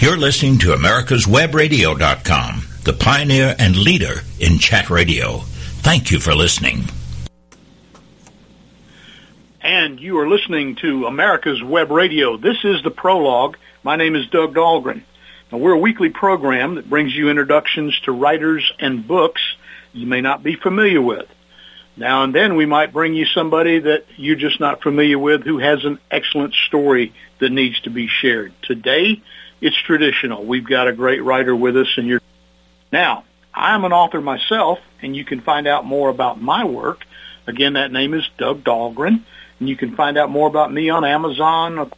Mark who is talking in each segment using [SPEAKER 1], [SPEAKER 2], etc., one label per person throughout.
[SPEAKER 1] You're listening to America'sWebRadio.com, the pioneer and leader in chat radio. Thank you for listening.
[SPEAKER 2] And you are listening to America's Web Radio. This is the prologue. My name is Doug Dahlgren. Now, we're a weekly program that brings you introductions to writers and books you may not be familiar with. Now and then we might bring you somebody that you're just not familiar with who has an excellent story that needs to be shared. Today, it's traditional. We've got a great writer with us and you're now I'm an author myself and you can find out more about my work. Again, that name is Doug Dahlgren and you can find out more about me on Amazon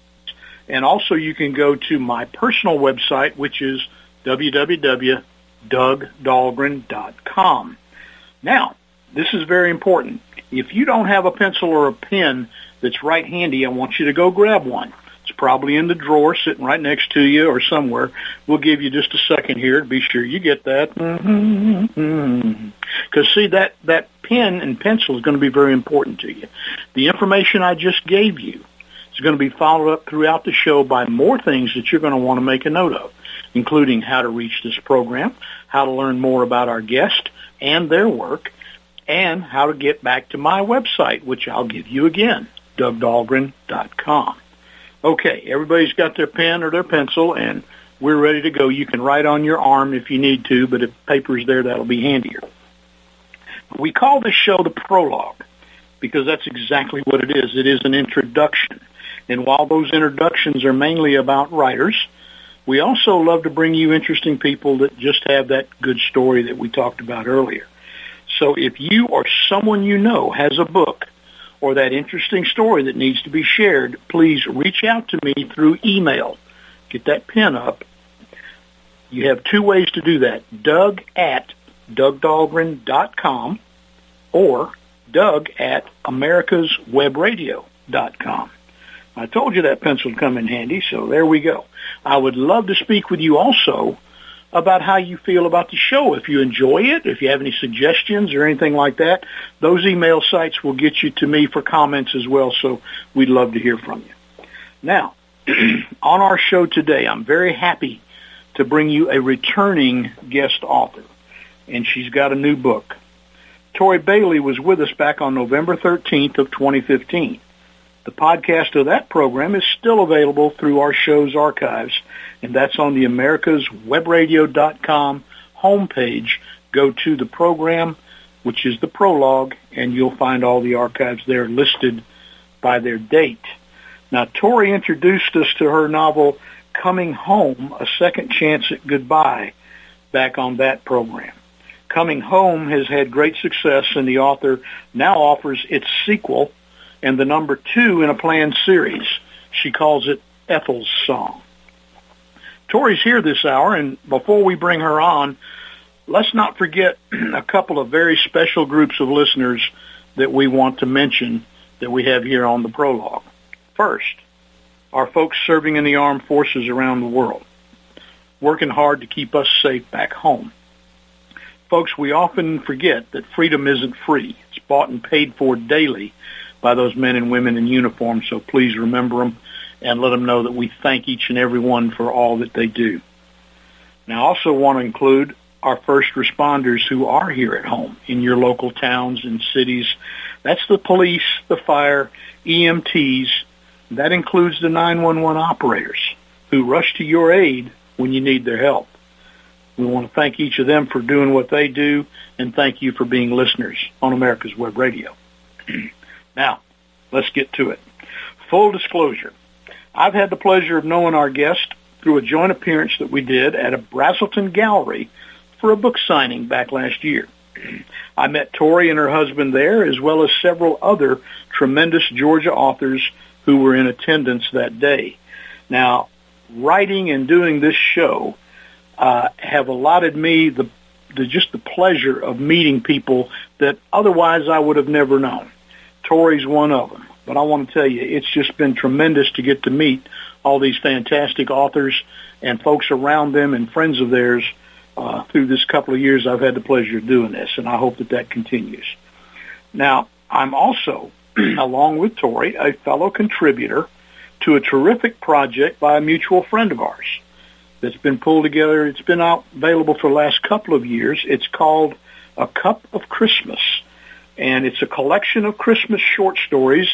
[SPEAKER 2] and also you can go to my personal website which is www.dougdahlgren.com. Now, this is very important. If you don't have a pencil or a pen that's right handy, I want you to go grab one. Probably in the drawer sitting right next to you or somewhere. We'll give you just a second here to be sure you get that. Because mm-hmm. see, that, that pen and pencil is going to be very important to you. The information I just gave you is going to be followed up throughout the show by more things that you're going to want to make a note of, including how to reach this program, how to learn more about our guest and their work, and how to get back to my website, which I'll give you again, dougdahlgren.com. Okay, everybody's got their pen or their pencil, and we're ready to go. You can write on your arm if you need to, but if paper's there, that'll be handier. We call this show the prologue because that's exactly what it is. It is an introduction. And while those introductions are mainly about writers, we also love to bring you interesting people that just have that good story that we talked about earlier. So if you or someone you know has a book or that interesting story that needs to be shared, please reach out to me through email. Get that pen up. You have two ways to do that. Doug at DougDahlgren.com or Doug at America'sWebRadio.com. I told you that pencil would come in handy, so there we go. I would love to speak with you also about how you feel about the show. If you enjoy it, if you have any suggestions or anything like that, those email sites will get you to me for comments as well, so we'd love to hear from you. Now, on our show today, I'm very happy to bring you a returning guest author, and she's got a new book. Tori Bailey was with us back on November 13th of 2015. The podcast of that program is still available through our show's archives, and that's on the americaswebradio.com homepage. Go to the program, which is the prologue, and you'll find all the archives there listed by their date. Now, Tori introduced us to her novel, Coming Home, A Second Chance at Goodbye, back on that program. Coming Home has had great success, and the author now offers its sequel, and the number two in a planned series. She calls it Ethel's Song. Tori's here this hour, and before we bring her on, let's not forget a couple of very special groups of listeners that we want to mention that we have here on the prologue. First, our folks serving in the armed forces around the world, working hard to keep us safe back home. Folks, we often forget that freedom isn't free. It's bought and paid for daily by those men and women in uniform. So please remember them and let them know that we thank each and every one for all that they do. Now, I also want to include our first responders who are here at home in your local towns and cities. That's the police, the fire, EMTs. That includes the 911 operators who rush to your aid when you need their help. We want to thank each of them for doing what they do and thank you for being listeners on America's Web Radio. Now, let's get to it. Full disclosure. I've had the pleasure of knowing our guest through a joint appearance that we did at a Braselton gallery for a book signing back last year. I met Tori and her husband there, as well as several other tremendous Georgia authors who were in attendance that day. Now, writing and doing this show uh, have allotted me the, the just the pleasure of meeting people that otherwise I would have never known. Tori's one of them. But I want to tell you, it's just been tremendous to get to meet all these fantastic authors and folks around them and friends of theirs uh, through this couple of years I've had the pleasure of doing this, and I hope that that continues. Now, I'm also, along with Tori, a fellow contributor to a terrific project by a mutual friend of ours. that's been pulled together. It's been out available for the last couple of years. It's called A Cup of Christmas, and it's a collection of Christmas short stories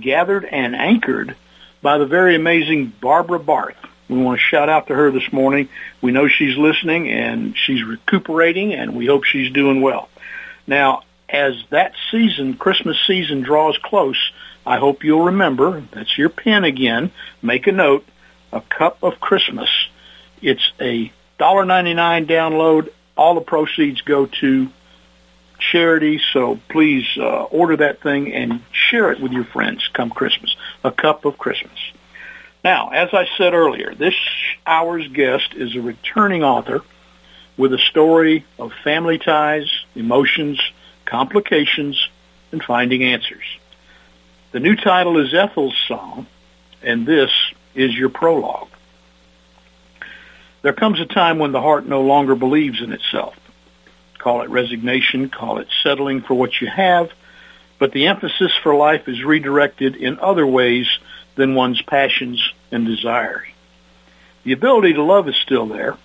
[SPEAKER 2] gathered and anchored by the very amazing Barbara Barth. We want to shout out to her this morning. We know she's listening and she's recuperating and we hope she's doing well. Now, as that season, Christmas season draws close, I hope you'll remember, that's your pen again, make a note, a cup of Christmas. It's a $1.99 download. All the proceeds go to charity, so please uh, order that thing and share it with your friends come Christmas. A cup of Christmas. Now, as I said earlier, this hour's guest is a returning author with a story of family ties, emotions, complications, and finding answers. The new title is Ethel's Song, and this is your prologue. There comes a time when the heart no longer believes in itself. Call it resignation, call it settling for what you have, but the emphasis for life is redirected in other ways than one's passions and desires. The ability to love is still there.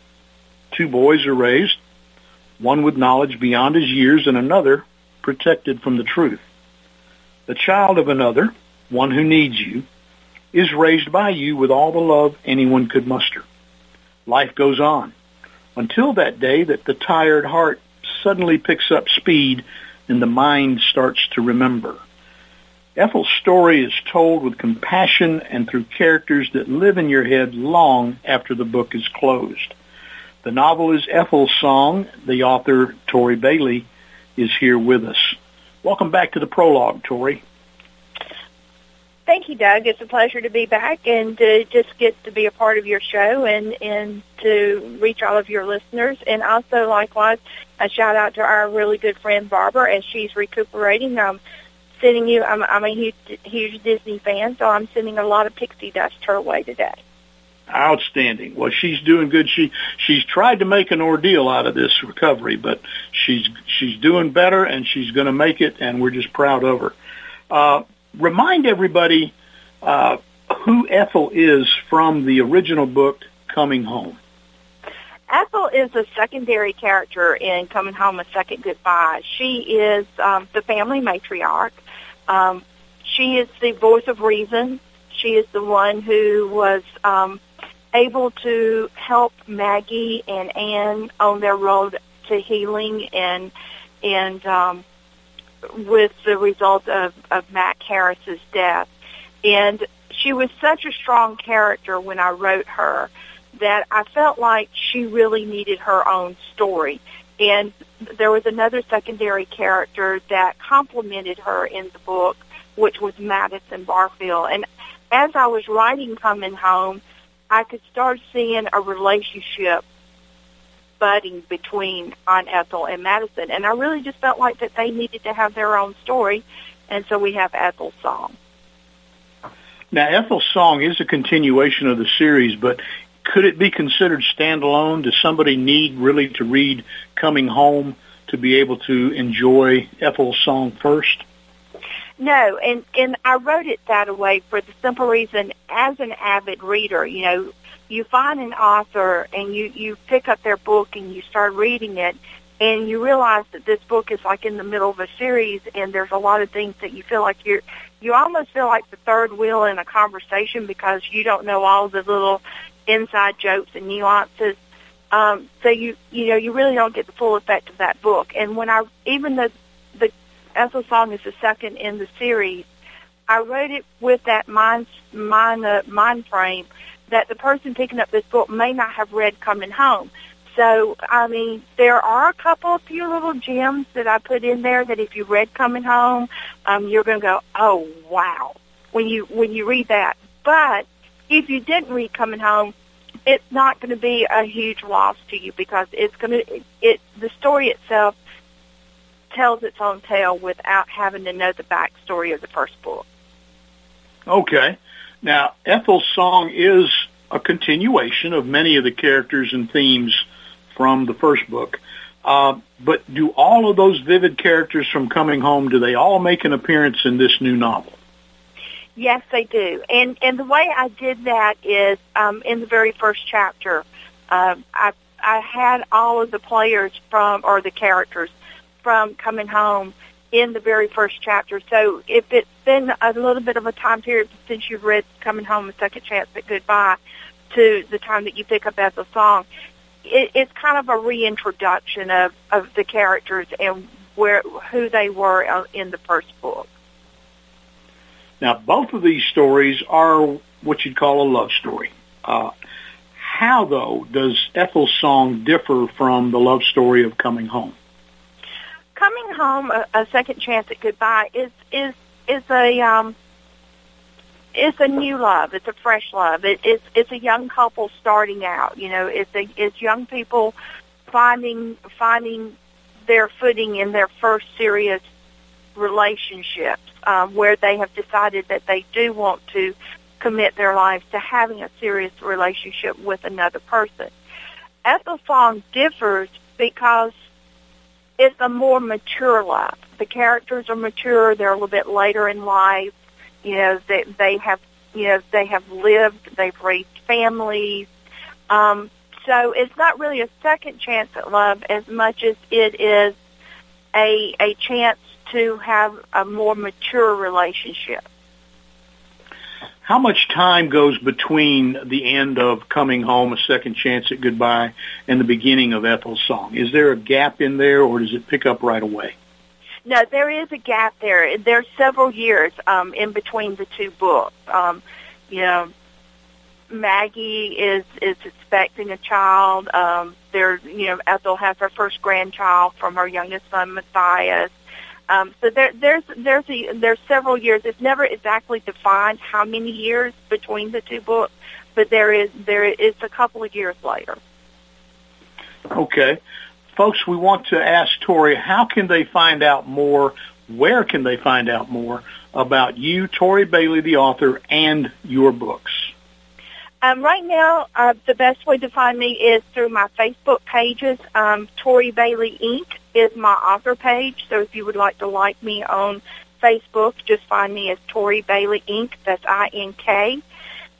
[SPEAKER 2] Two boys are raised, one with knowledge beyond his years and another protected from the truth. The child of another, one who needs you, is raised by you with all the love anyone could muster. Life goes on until that day that the tired heart suddenly picks up speed and the mind starts to remember. Ethel's story is told with compassion and through characters that live in your head long after the book is closed. The novel is Ethel's Song. The author, Tori Bailey, is here with us. Welcome back to the prologue, Tori.
[SPEAKER 3] Thank you, Doug. It's a pleasure to be back and to just get to be a part of your show and, and to reach all of your listeners. And also, likewise, a shout out to our really good friend Barbara as she's recuperating. I'm sending you. I'm, I'm a huge, huge Disney fan, so I'm sending a lot of pixie dust her way today.
[SPEAKER 2] Outstanding. Well, she's doing good. She she's tried to make an ordeal out of this recovery, but she's she's doing better, and she's going to make it. And we're just proud of her. Uh, remind everybody uh, who Ethel is from the original book, Coming Home.
[SPEAKER 3] Ethel is a secondary character in Coming Home a Second Goodbye. She is um, the family matriarch. Um, she is the voice of reason. She is the one who was um, able to help Maggie and Anne on their road to healing and and um, with the result of, of Matt Harris's death. And she was such a strong character when I wrote her that I felt like she really needed her own story. And there was another secondary character that complemented her in the book, which was Madison Barfield. And as I was writing Coming Home, I could start seeing a relationship budding between Aunt Ethel and Madison. And I really just felt like that they needed to have their own story. And so we have Ethel's song.
[SPEAKER 2] Now, Ethel's song is a continuation of the series, but could it be considered standalone? Does somebody need really to read Coming Home to be able to enjoy Ethel's song first?
[SPEAKER 3] No, and and I wrote it that way for the simple reason, as an avid reader, you know, you find an author and you you pick up their book and you start reading it, and you realize that this book is like in the middle of a series, and there's a lot of things that you feel like you're you almost feel like the third wheel in a conversation because you don't know all the little inside jokes and nuances. Um, so you you know you really don't get the full effect of that book. And when I even the the Ethel song is the second in the series, I wrote it with that mind mind uh, mind frame that the person picking up this book may not have read Coming Home. So I mean, there are a couple of few little gems that I put in there that if you read Coming Home, um, you're going to go, oh wow, when you when you read that. But if you didn't read Coming Home, it's not going to be a huge loss to you because it's going to it, it the story itself tells its own tale without having to know the backstory of the first book.
[SPEAKER 2] Okay. Now, Ethel's song is a continuation of many of the characters and themes from the first book. Uh, but do all of those vivid characters from Coming Home, do they all make an appearance in this new novel?
[SPEAKER 3] Yes, they do. And and the way I did that is um, in the very first chapter, Um, I I had all of the players from or the characters from coming home in the very first chapter. So if it's been a little bit of a time period since you've read Coming Home, A Second Chance at Goodbye, to the time that you pick up Ethel's song, it, it's kind of a reintroduction of, of the characters and where who they were uh, in the first book.
[SPEAKER 2] Now, both of these stories are what you'd call a love story. Uh, how, though, does Ethel's song differ from the love story of Coming Home?
[SPEAKER 3] Coming Home, a, a Second Chance at Goodbye, is is is a um, it's a new love. It's a fresh love. It, it's it's a young couple starting out. You know, it's a it's young people finding finding their footing in their first serious relationships, um, where they have decided that they do want to commit their lives to having a serious relationship with another person. Ethel Song differs because it's a more mature love. The characters are mature. They're a little bit later in life. You know, they they have you know they have lived, they've raised families. Um, so it's not really a second chance at love as much as it is a a chance to have a more mature relationship.
[SPEAKER 2] How much time goes between the end of Coming Home, A Second Chance at Goodbye, and the beginning of Ethel's Song? Is there a gap in there, or does it pick up right away?
[SPEAKER 3] No, there is a gap there. There's several years um, in between the two books. Um, you know, Maggie is is expecting a child. Um, there, you know, Ethel has her first grandchild from her youngest son, Matthias. Um, so there, there's there's a, there's several years. It's never exactly defined how many years between the two books, but there is there is a couple of years later.
[SPEAKER 2] Okay. Folks, we want to ask Tori, how can they find out more? Where can they find out more about you, Tori Bailey, the author, and your books?
[SPEAKER 3] Um, right now, uh, the best way to find me is through my Facebook pages. Um, Tori Bailey Ink. is my author page, so if you would like to like me on Facebook, just find me as Tori Bailey Ink. That's I-N-K.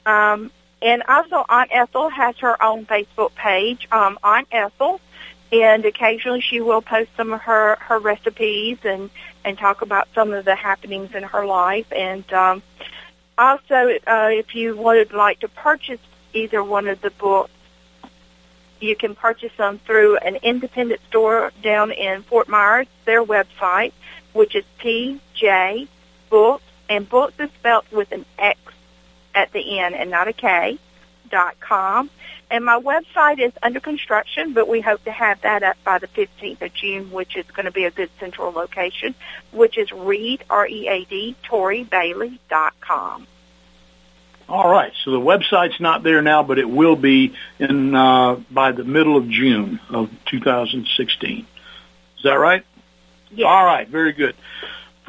[SPEAKER 3] Um, and also Aunt Ethel has her own Facebook page, um, Aunt Ethel and occasionally she will post some of her her recipes and and talk about some of the happenings in her life and um also uh if you would like to purchase either one of the books you can purchase them through an independent store down in Fort Myers their website which is PJ Boox and books is spelled with an X at the end and not a K com and my website is under construction, but we hope to have that up by the 15th of June, which is going to be a good central location, which is read, R-E-A-D, ToriBailey.com.
[SPEAKER 2] All right. So the website's not there now, but it will be in uh, by the middle of June of 2016. Is that right?
[SPEAKER 3] Yes.
[SPEAKER 2] All right. Very good.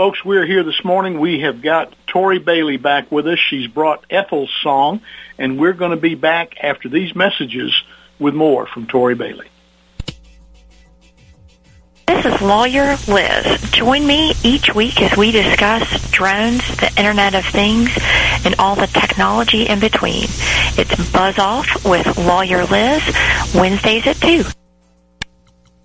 [SPEAKER 2] Folks, we're here this morning. We have got Tori Bailey back with us. She's brought Ethel's song, and we're going to be back after these messages with more from Tori Bailey.
[SPEAKER 4] This is Lawyer Liz. Join me each week as we discuss drones, the Internet of Things, and all the technology in between. It's Buzz Off with Lawyer Liz, Wednesdays at 2.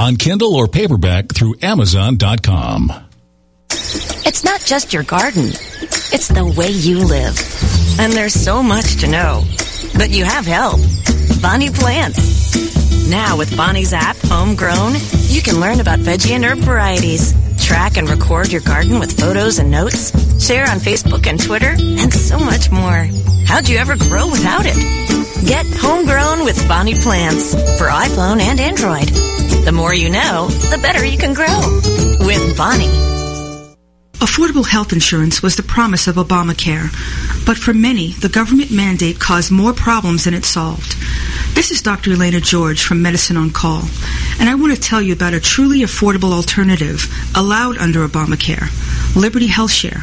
[SPEAKER 5] on Kindle or paperback through Amazon.com.
[SPEAKER 6] It's not just your garden. It's the way you live. And there's so much to know. But you have help. Bonnie Plants. Now with Bonnie's app, Homegrown, you can learn about veggie and herb varieties, track and record your garden with photos and notes, share on Facebook and Twitter, and so much more. How'd you ever grow without it? Get Homegrown with Bonnie Plants for iPhone and Android. The more you know, the better you can grow. With Bonnie.
[SPEAKER 7] Affordable health insurance was the promise of Obamacare, But for many, the government mandate caused more problems than it solved. This is Dr. Elena George from Medicine on Call, and I want to tell you about a truly affordable alternative allowed under Obamacare, Liberty Health Share.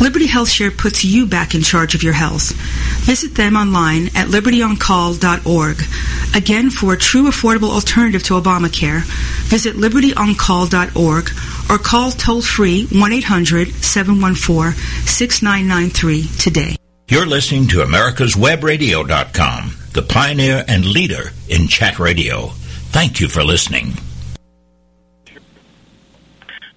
[SPEAKER 7] Liberty Health Share puts you back in charge of your health. Visit them online at libertyoncall.org. Again, for a true affordable alternative to Obamacare, visit libertyoncall.org or call toll free 1 800 714 6993 today.
[SPEAKER 1] You're listening to America'sWebRadio.com, the pioneer and leader in chat radio. Thank you for listening.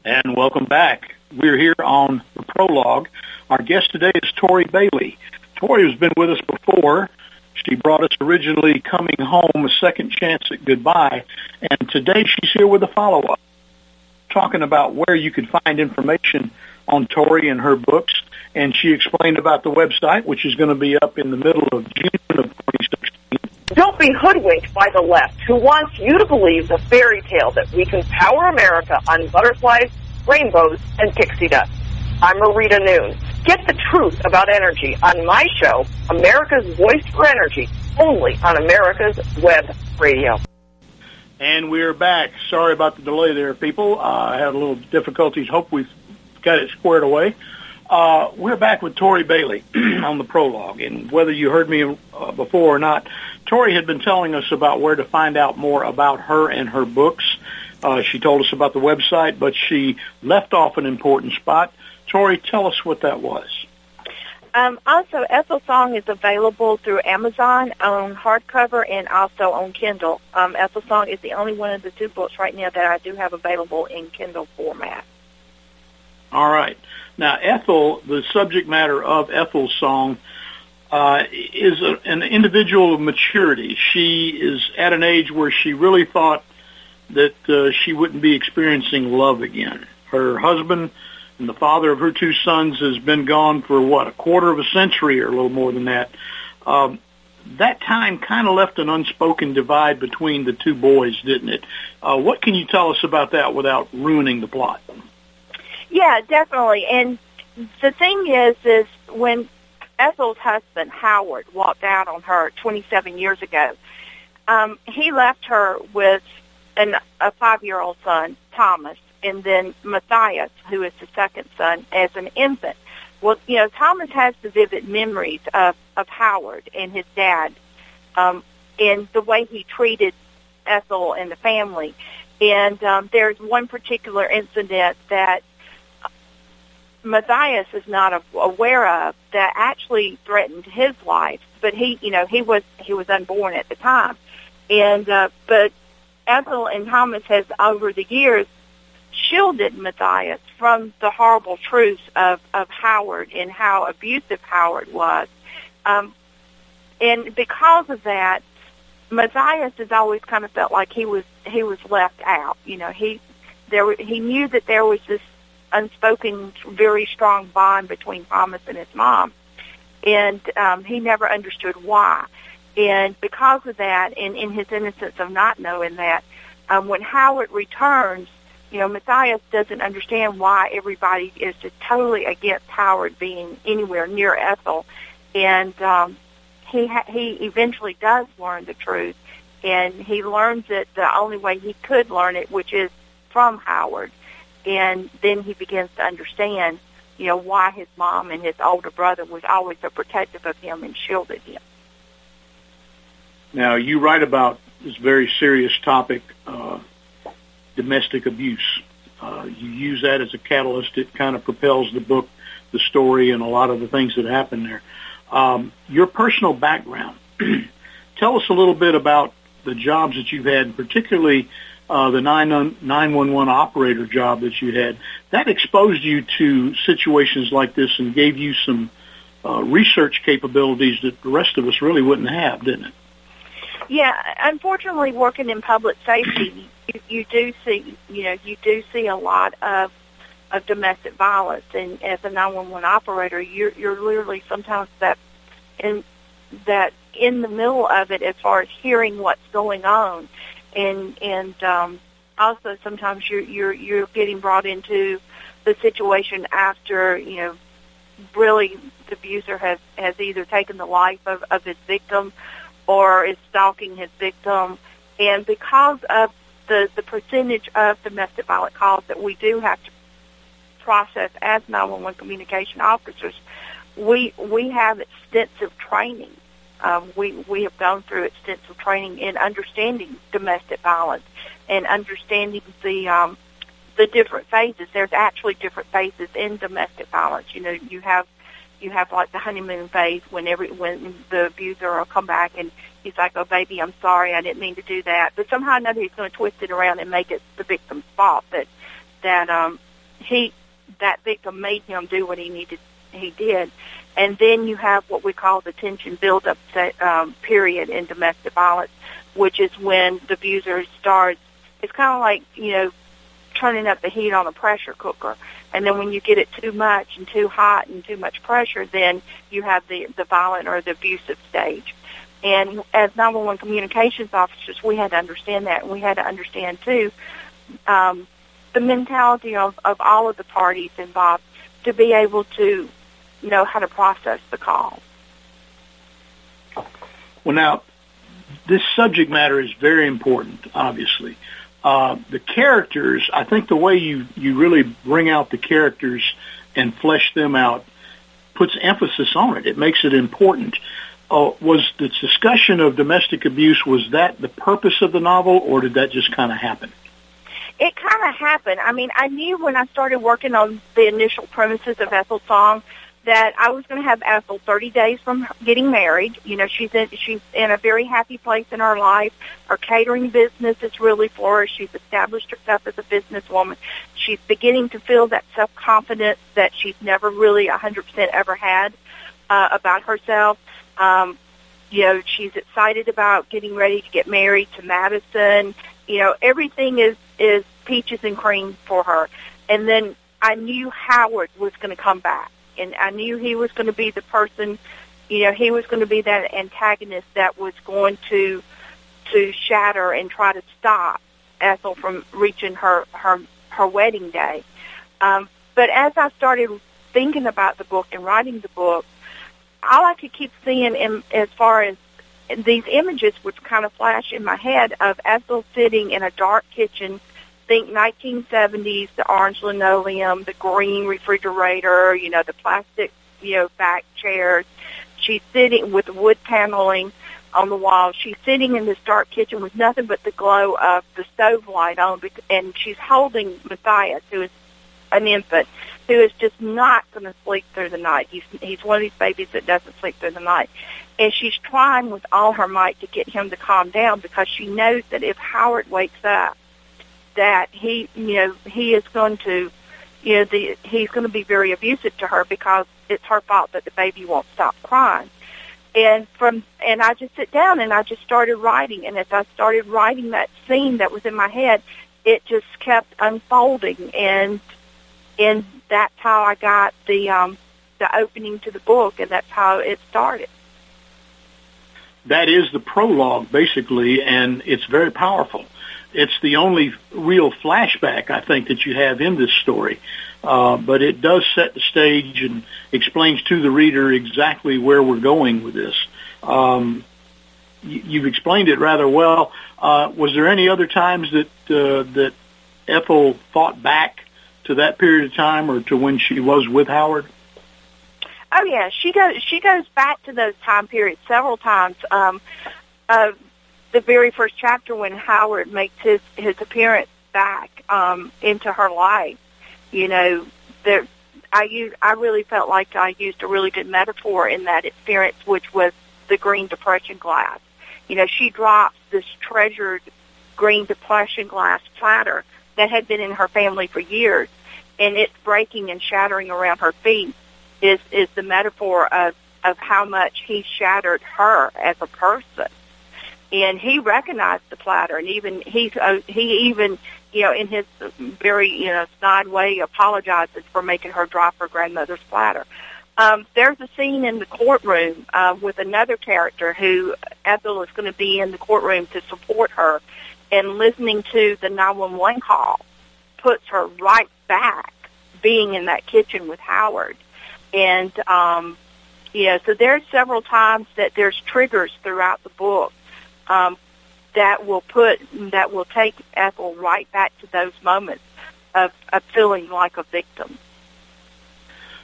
[SPEAKER 2] And welcome back. We're here on the prologue. Our guest today is Tori Bailey. Tori has been with us before. She brought us originally Coming Home, A Second Chance at Goodbye. And today she's here with a follow-up, talking about where you could find information on Tori and her books. And she explained about the website, which is going to be up in the middle of June of 2016.
[SPEAKER 8] Don't be hoodwinked by the left, who wants you to believe the fairy tale that we can power America on butterflies, rainbows, and pixie dust. I'm Marita Noon. Get the truth about energy on my show, America's Voice for Energy, only on America's Web Radio.
[SPEAKER 2] And we're back. Sorry about the delay there, people. Uh, I had a little difficulties. Hope we've got it squared away. Uh, we're back with Tori Bailey on the prologue, and whether you heard me uh, before or not, Tori had been telling us about where to find out more about her and her books. Uh, she told us about the website, but she left off an important spot. Tori, tell us what that was.
[SPEAKER 3] Um, also, Ethel Song is available through Amazon on hardcover and also on Kindle. Um, Ethel Song is the only one of the two books right now that I do have available in Kindle format.
[SPEAKER 2] All right. Now, Ethel, the subject matter of Ethel's song uh, is a, an individual of maturity. She is at an age where she really thought that uh, she wouldn't be experiencing love again. Her husband and the father of her two sons has been gone for what a quarter of a century or a little more than that. Um, that time kind of left an unspoken divide between the two boys, didn't it? Uh, what can you tell us about that without ruining the plot?
[SPEAKER 3] Yeah, definitely. And the thing is, is when Ethel's husband Howard walked out on her 27 years ago, um, he left her with an, a five-year-old son, Thomas, and then Matthias, who is the second son, as an infant. Well, you know, Thomas has the vivid memories of, of Howard and his dad, um, and the way he treated Ethel and the family. And um, there's one particular incident that Matthias is not aware of that actually threatened his life, but he, you know, he was he was unborn at the time, and uh, but Ethel and Thomas has over the years shielded Matthias from the horrible truths of of Howard and how abusive Howard was, um, and because of that, Matthias has always kind of felt like he was he was left out. You know, he there he knew that there was this unspoken, very strong bond between Thomas and his mom, and um, he never understood why. And because of that, and in his innocence of not knowing that, um, when Howard returns, you know, Matthias doesn't understand why everybody is just totally against Howard being anywhere near Ethel, and um, he ha- he eventually does learn the truth, and he learns it the only way he could learn it, which is from Howard. And then he begins to understand, you know, why his mom and his older brother was always so protective of him and shielded him.
[SPEAKER 2] Now, you write about this very serious topic, uh, domestic abuse. Uh, you use that as a catalyst. It kind of propels the book, the story, and a lot of the things that happen there. Um, your personal background. Tell us a little bit about the jobs that you've had, particularly uh, the 911 operator job that you had, that exposed you to situations like this and gave you some uh, research capabilities that the rest of us really wouldn't have, didn't it?
[SPEAKER 3] Yeah, unfortunately, working in public safety, you, you do see, you know, you do see a lot of of domestic violence, and as a 911 operator, you're you're literally sometimes that in that in the middle of it as far as hearing what's going on, and and um, also sometimes you're you're you're getting brought into the situation after you know really the abuser has has either taken the life of, of his victim or is stalking his victim. And because of the, the percentage of domestic violence calls that we do have to process as 911 communication officers, we we have extensive training. Um, we we have gone through extensive training in understanding domestic violence and understanding the um, the different phases. There's actually different phases in domestic violence. You know, you have you have like the honeymoon phase when every when the abuser will come back and he's like, "Oh, baby, I'm sorry, I didn't mean to do that," but somehow or another he's going to twist it around and make it the victim's fault that that um he that victim made him do what he needed he did. And then you have what we call the tension buildup um, period in domestic violence, which is when the abuser starts. It's kind of like you know turning up the heat on a pressure cooker. And then when you get it too much and too hot and too much pressure, then you have the, the violent or the abusive stage. And as 911 communications officers, we had to understand that. And we had to understand, too, um, the mentality of, of all of the parties involved to be able to know how to process the call.
[SPEAKER 2] Well, now, this subject matter is very important, obviously. Uh, the characters, I think the way you, you really bring out the characters and flesh them out puts emphasis on it. It makes it important. Uh, was the discussion of domestic abuse, was that the purpose of the novel or did that just kind of happen?
[SPEAKER 3] It kind of happened. I mean, I knew when I started working on the initial premises of Ethel Song that I was going to have Ethel 30 days from getting married. You know, she's in, she's in a very happy place in her life. Her catering business is really flourished. She's established herself as a businesswoman. She's beginning to feel that self-confidence that she's never really 100% ever had uh, about herself. Um, you know, she's excited about getting ready to get married to Madison. You know, everything is, is peaches and cream for her. And then I knew Howard was going to come back and I knew he was going to be the person, you know, he was going to be that antagonist that was going to to shatter and try to stop Ethel from reaching her her her wedding day. Um, but as I started thinking about the book and writing the book, all I could keep seeing in, as far as these images would kind of flash in my head of Ethel sitting in a dark kitchen think 1970s, the orange linoleum, the green refrigerator, you know, the plastic, you know, back chairs. She's sitting with wood paneling on the wall. She's sitting in this dark kitchen with nothing but the glow of the stove light on, and she's holding Matthias, who is an infant, who is just not going to sleep through the night. He's he's one of these babies that doesn't sleep through the night, and she's trying with all her might to get him to calm down because she knows that if Howard wakes up, that he, you know, he is going to, you know, the, he's going to be very abusive to her because it's her fault that the baby won't stop crying. And from, and I just sit down and I just started writing. And as I started writing that scene that was in my head, it just kept unfolding. And, and that's how I got the, um, the opening to the book and that's how it started.
[SPEAKER 2] That is the prologue, basically, and it's very powerful it's the only real flashback I think that you have in this story. Uh, but it does set the stage and explains to the reader exactly where we're going with this. Um, you, you've explained it rather well. Uh, was there any other times that uh, that Ethel thought back to that period of time or to when she was with Howard?
[SPEAKER 3] Oh yeah, she goes she goes back to those time periods several times. Um, uh, the very first chapter when Howard makes his his appearance back um, into her life. You know, there I used, I really felt like I used a really good metaphor in that experience, which was the green depression glass. You know, she drops this treasured green depression glass platter that had been in her family for years, and it's breaking and shattering around her feet. Is is the metaphor of of how much he shattered her as a person and he recognized the platter, and even he uh, he even you know in his very you know snide way apologizes for making her drop her grandmother's platter. Um, there's a scene in the courtroom uh, with another character who Ethel is going to be in the courtroom to support her, and listening to the 911 call puts her right back being in that kitchen with Howard. And, um, you know, so there's several times that there's triggers throughout the book um, that will put, that will take Ethel right back to those moments of, of feeling like a victim.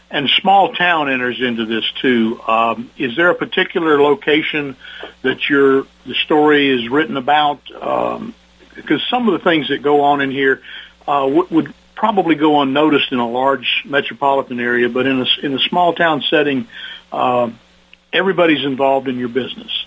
[SPEAKER 2] And small town enters into this too. Um, is there a particular location that your the story is written about? Um, because some of the things that go on in here uh, would, would probably go unnoticed in a large metropolitan area, but in a in a small town setting, uh, everybody's involved in your business.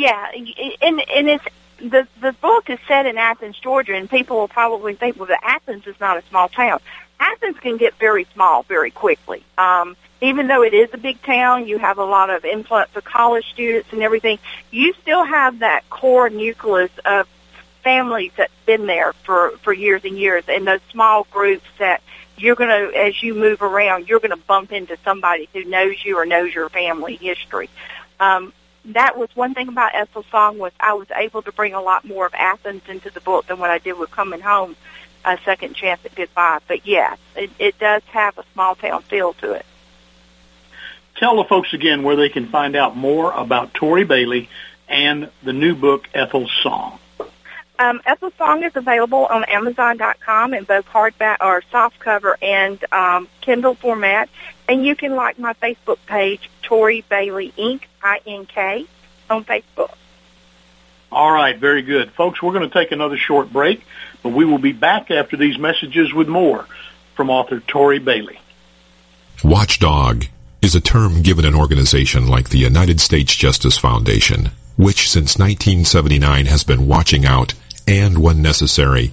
[SPEAKER 3] Yeah, and and it's the the book is set in Athens, Georgia, and people will probably think, well, that Athens is not a small town. Athens can get very small very quickly. Um, even though it is a big town, you have a lot of influx of college students and everything. You still have that core nucleus of families that's been there for for years and years, and those small groups that you're going to, as you move around, you're going to bump into somebody who knows you or knows your family history. Um, that was one thing about Ethel's song was I was able to bring a lot more of Athens into the book than what I did with Coming Home, a second chance at goodbye. But yes, it, it does have a small town feel to it.
[SPEAKER 2] Tell the folks again where they can find out more about Tori Bailey and the new book Ethel's Song.
[SPEAKER 3] Um, Ethel's Song is available on Amazon.com in both hardback or softcover and um, Kindle format. And you can like my Facebook page, Tori Bailey Ink. I N K, on Facebook.
[SPEAKER 2] All right, very good, folks. We're going to take another short break, but we will be back after these messages with more from author Tori Bailey.
[SPEAKER 9] Watchdog is a term given an organization like the United States Justice Foundation, which since 1979 has been watching out and, when necessary,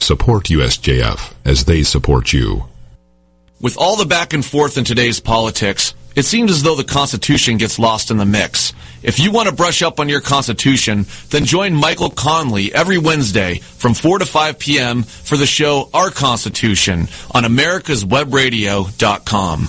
[SPEAKER 9] Support USJF as they support you.
[SPEAKER 10] With all the back and forth in today's politics, it seems as though the Constitution gets lost in the mix. If you want to brush up on your Constitution, then join Michael Conley every Wednesday from 4 to 5 p.m. for the show Our Constitution on americaswebradio.com.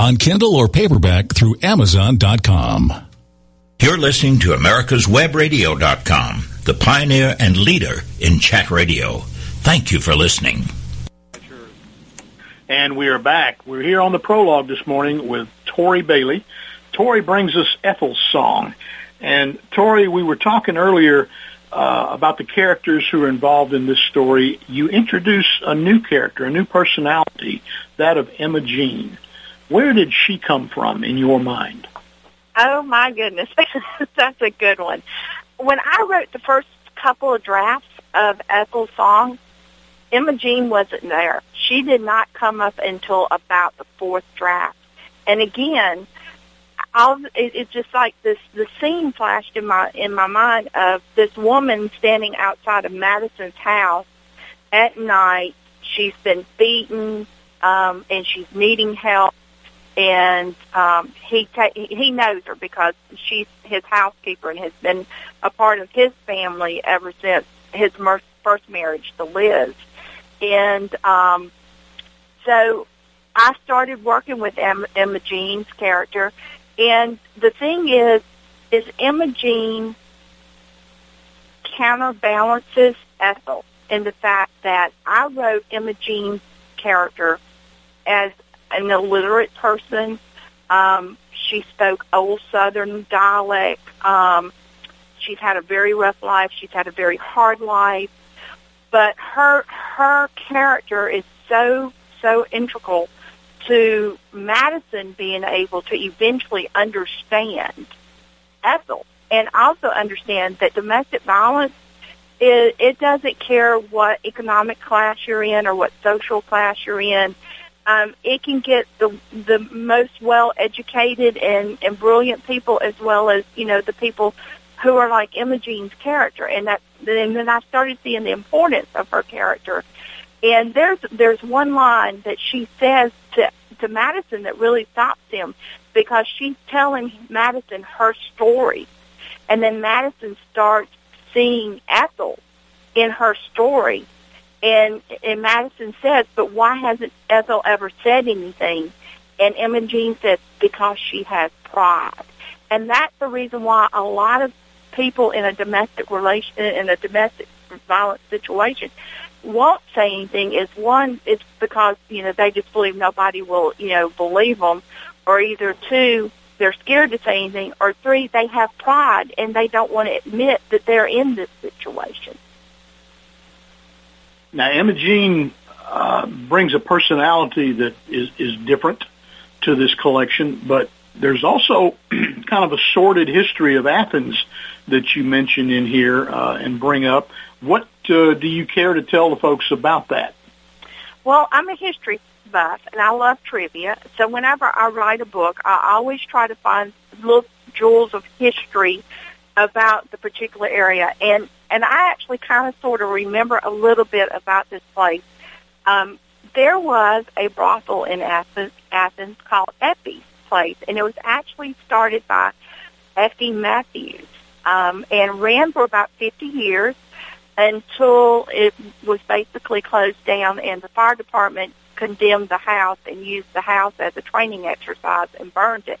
[SPEAKER 5] on Kindle or paperback through Amazon.com.
[SPEAKER 1] You're listening to America's America'sWebRadio.com, the pioneer and leader in chat radio. Thank you for listening.
[SPEAKER 2] And we are back. We're here on the prologue this morning with Tori Bailey. Tori brings us Ethel's song. And Tori, we were talking earlier uh, about the characters who are involved in this story. You introduce a new character, a new personality, that of Emma Jean. Where did she come from in your mind?
[SPEAKER 3] Oh my goodness, that's a good one. When I wrote the first couple of drafts of Ethel's song, Jean wasn't there. She did not come up until about the fourth draft. And again, I'll, it, it's just like this. The scene flashed in my in my mind of this woman standing outside of Madison's house at night. She's been beaten, um, and she's needing help and um, he ta- he knows her because she's his housekeeper and has been a part of his family ever since his mer- first marriage to Liz, and um, so I started working with Emma, Emma Jean's character, and the thing is, is Emma Jean counterbalances Ethel in the fact that I wrote Emma Jean's character as an illiterate person. Um, she spoke old Southern dialect. Um, she's had a very rough life. She's had a very hard life. But her her character is so so integral to Madison being able to eventually understand Ethel and also understand that domestic violence it, it doesn't care what economic class you're in or what social class you're in. Um, it can get the the most well educated and, and brilliant people as well as you know the people who are like Imogene's character, and that and then I started seeing the importance of her character. And there's there's one line that she says to to Madison that really stops him because she's telling Madison her story, and then Madison starts seeing Ethel in her story. And, and Madison says, but why hasn't Ethel ever said anything? And Imogene says, because she has pride. And that's the reason why a lot of people in a domestic relation, in a domestic violence situation won't say anything is one, it's because, you know, they just believe nobody will, you know, believe them. Or either two, they're scared to say anything, or three, they have pride and they don't want to admit that they're in this situation.
[SPEAKER 2] Now, Imogene uh, brings a personality that is, is different to this collection, but there's also kind of a sordid history of Athens that you mention in here uh, and bring up. What uh, do you care to tell the folks about that?
[SPEAKER 3] Well, I'm a history buff and I love trivia. So whenever I write a book, I always try to find little jewels of history about the particular area. And and I actually kind of sort of remember a little bit about this place. Um, there was a brothel in Athens, Athens called Effie's Place, and it was actually started by Effie Matthews um, and ran for about 50 years until it was basically closed down and the fire department condemned the house and used the house as a training exercise and burned it.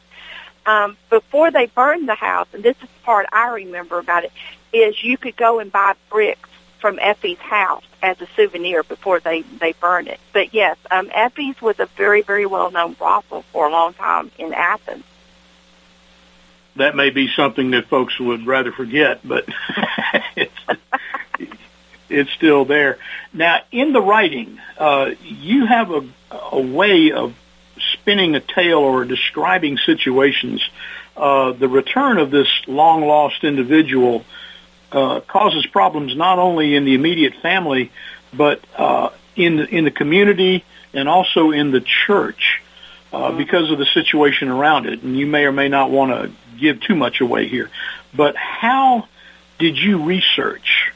[SPEAKER 3] Um, before they burned the house, and this is the part I remember about it, is you could go and buy bricks from Effie's house as a souvenir before they they burned it. But yes, um, Effie's was a very very well known brothel for a long time in Athens.
[SPEAKER 2] That may be something that folks would rather forget, but it's, it's still there. Now, in the writing, uh, you have a, a way of spinning a tale or describing situations. Uh, the return of this long lost individual uh, causes problems not only in the immediate family, but uh, in the, in the community and also in the church uh, mm-hmm. because of the situation around it. And you may or may not want to give too much away here, but how did you research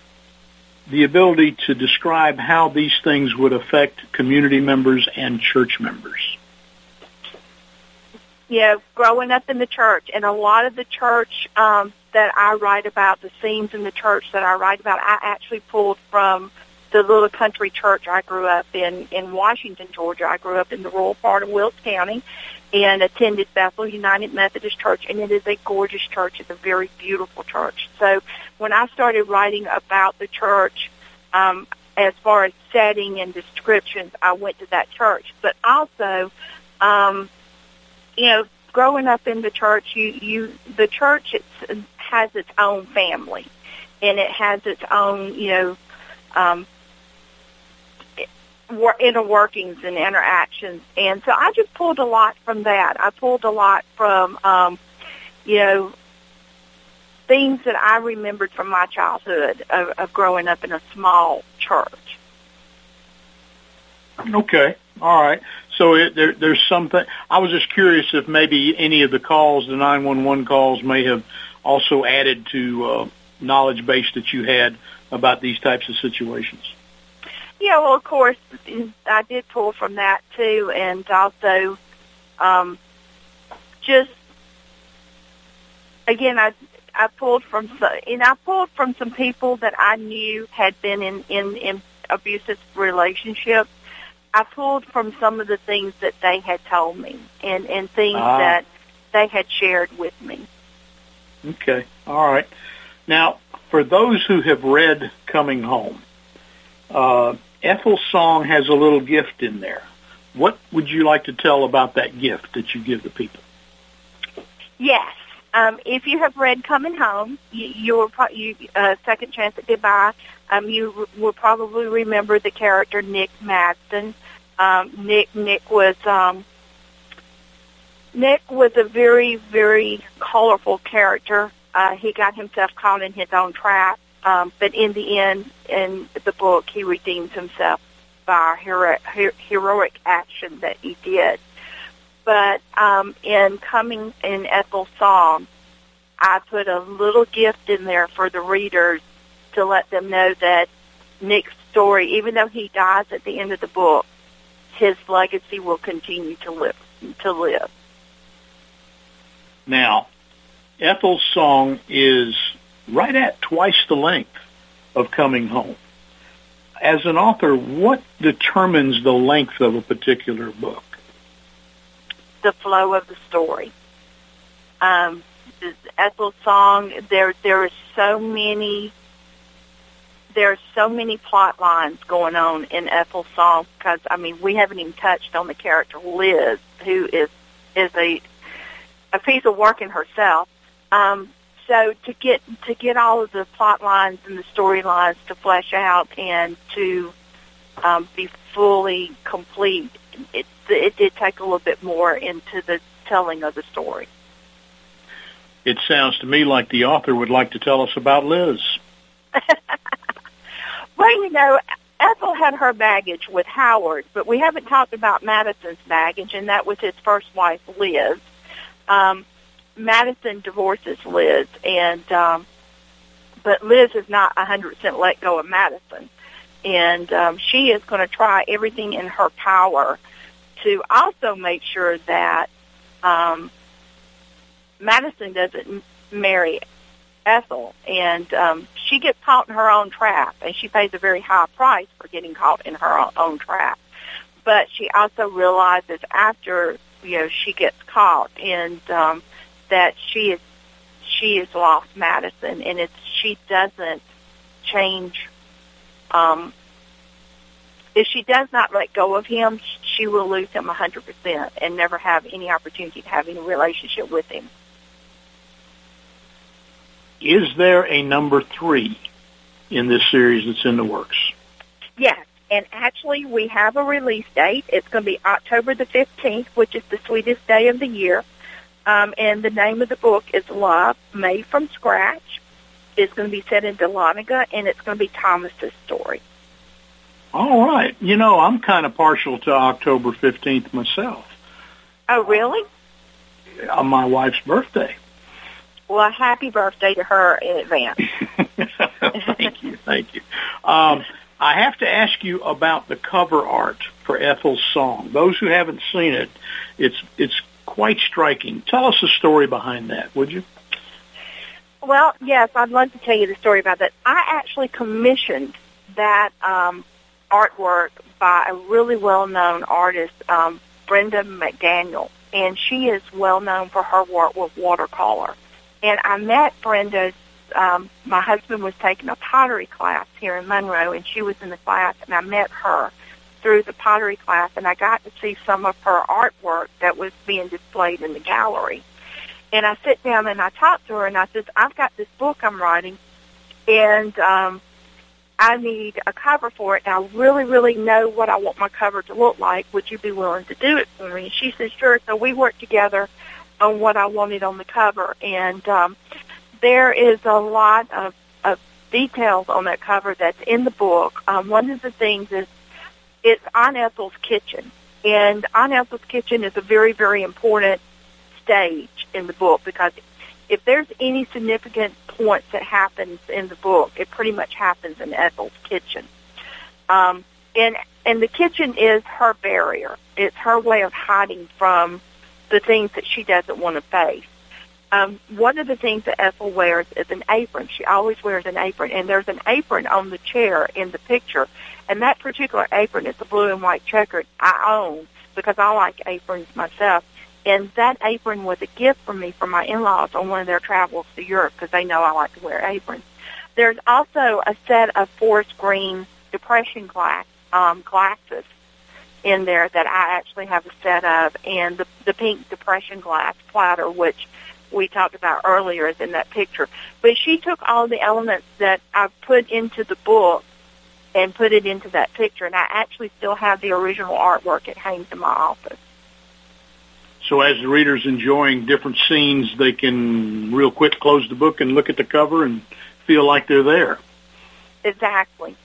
[SPEAKER 2] the ability to describe how these things would affect community members and church members?
[SPEAKER 3] You know, growing up in the church, and a lot of the church um, that I write about, the scenes in the church that I write about, I actually pulled from the little country church I grew up in in Washington, Georgia. I grew up in the rural part of Wilkes County and attended Bethel United Methodist Church, and it is a gorgeous church. It's a very beautiful church. So when I started writing about the church, um, as far as setting and descriptions, I went to that church. But also, um, you know, growing up in the church, you you the church it's, has its own family, and it has its own you know um, inner workings and interactions. And so I just pulled a lot from that. I pulled a lot from, um, you know, things that I remembered from my childhood of, of growing up in a small church.
[SPEAKER 2] Okay. All right. So it, there, there's something. I was just curious if maybe any of the calls, the 911 calls, may have also added to uh, knowledge base that you had about these types of situations.
[SPEAKER 3] Yeah, well, of course, I did pull from that too, and also um, just again, I I pulled from and I pulled from some people that I knew had been in in, in abusive relationships. I pulled from some of the things that they had told me and and things ah. that they had shared with me.
[SPEAKER 2] Okay, all right. Now, for those who have read Coming Home, uh, Ethel's song has a little gift in there. What would you like to tell about that gift that you give the people?
[SPEAKER 3] Yes. Um, if you have read Coming Home, you, you will pro- you uh, Second Chance at Goodbye. Um, you will probably remember the character Nick Madsen. Um, Nick Nick was um, Nick was a very very colorful character. Uh, he got himself caught in his own trap, um, but in the end, in the book, he redeems himself by hero- heroic action that he did. But um, in coming in Ethel's song, I put a little gift in there for the readers to let them know that Nick's story, even though he dies at the end of the book, his legacy will continue to live. To live.
[SPEAKER 2] Now, Ethel's song is right at twice the length of Coming Home. As an author, what determines the length of a particular book?
[SPEAKER 3] The flow of the story. Um, Ethel's song, there there are so many there are so many plot lines going on in Ethel's song because I mean we haven't even touched on the character Liz, who is is a a piece of work in herself. Um, so to get to get all of the plot lines and the storylines to flesh out and to um, be fully complete, it, it did take a little bit more into the telling of the story.
[SPEAKER 2] It sounds to me like the author would like to tell us about Liz.
[SPEAKER 3] well, you know, Ethel had her baggage with Howard, but we haven't talked about Madison's baggage, and that was his first wife, Liz. Um, Madison divorces Liz, and um, but Liz is not a 100% let go of Madison, and um, she is going to try everything in her power to also make sure that um, Madison doesn't marry Ethel, and um, she gets caught in her own trap, and she pays a very high price for getting caught in her own trap. But she also realizes after you know she gets caught, and um, that she is she has lost Madison, and it's she doesn't change. Um, if she does not let go of him, she will lose him a hundred percent and never have any opportunity to have any relationship with him.
[SPEAKER 2] Is there a number three in this series that's in the works?
[SPEAKER 3] Yes, and actually we have a release date. It's going to be October the 15th, which is the sweetest day of the year. Um, and the name of the book is Love Made from Scratch. It's going to be set in Dahlonega, and it's going to be Thomas's story.
[SPEAKER 2] All right. You know, I'm kind of partial to October 15th myself.
[SPEAKER 3] Oh, really?
[SPEAKER 2] On my wife's birthday.
[SPEAKER 3] Well, happy birthday to her in advance.
[SPEAKER 2] thank you. Thank you. Um, I have to ask you about the cover art for Ethel's song. Those who haven't seen it, it's it's quite striking. Tell us the story behind that, would you?
[SPEAKER 3] Well, yes, I'd love to tell you the story about that. I actually commissioned that um, artwork by a really well-known artist, um, Brenda McDaniel, and she is well known for her work with watercolor. And I met Brenda. Um, my husband was taking a pottery class here in Monroe, and she was in the class, and I met her through the pottery class, and I got to see some of her artwork that was being displayed in the gallery. And I sit down and I talk to her, and I said, "I've got this book I'm writing, and um, I need a cover for it. And I really, really know what I want my cover to look like. Would you be willing to do it for me?" And she said, "Sure." So we worked together on what I wanted on the cover, and um, there is a lot of, of details on that cover that's in the book. Um, one of the things is it's Aunt Ethel's kitchen. And Aunt Ethel's kitchen is a very, very important stage in the book because if there's any significant points that happens in the book, it pretty much happens in Ethel's kitchen. Um, and and the kitchen is her barrier. It's her way of hiding from the things that she doesn't want to face. Um, one of the things that Ethel wears is an apron. She always wears an apron, and there's an apron on the chair in the picture and that particular apron is the blue and white checkered I own because I like aprons myself. And that apron was a gift for me from my in-laws on one of their travels to Europe because they know I like to wear aprons. There's also a set of forest green depression glass um, glasses in there that I actually have a set of, and the the pink depression glass platter, which we talked about earlier, is in that picture. But she took all the elements that I put into the book and put it into that picture, and I actually still have the original artwork. It hangs in my office.
[SPEAKER 2] So as the reader's enjoying different scenes, they can real quick close the book and look at the cover and feel like they're there.
[SPEAKER 3] Exactly.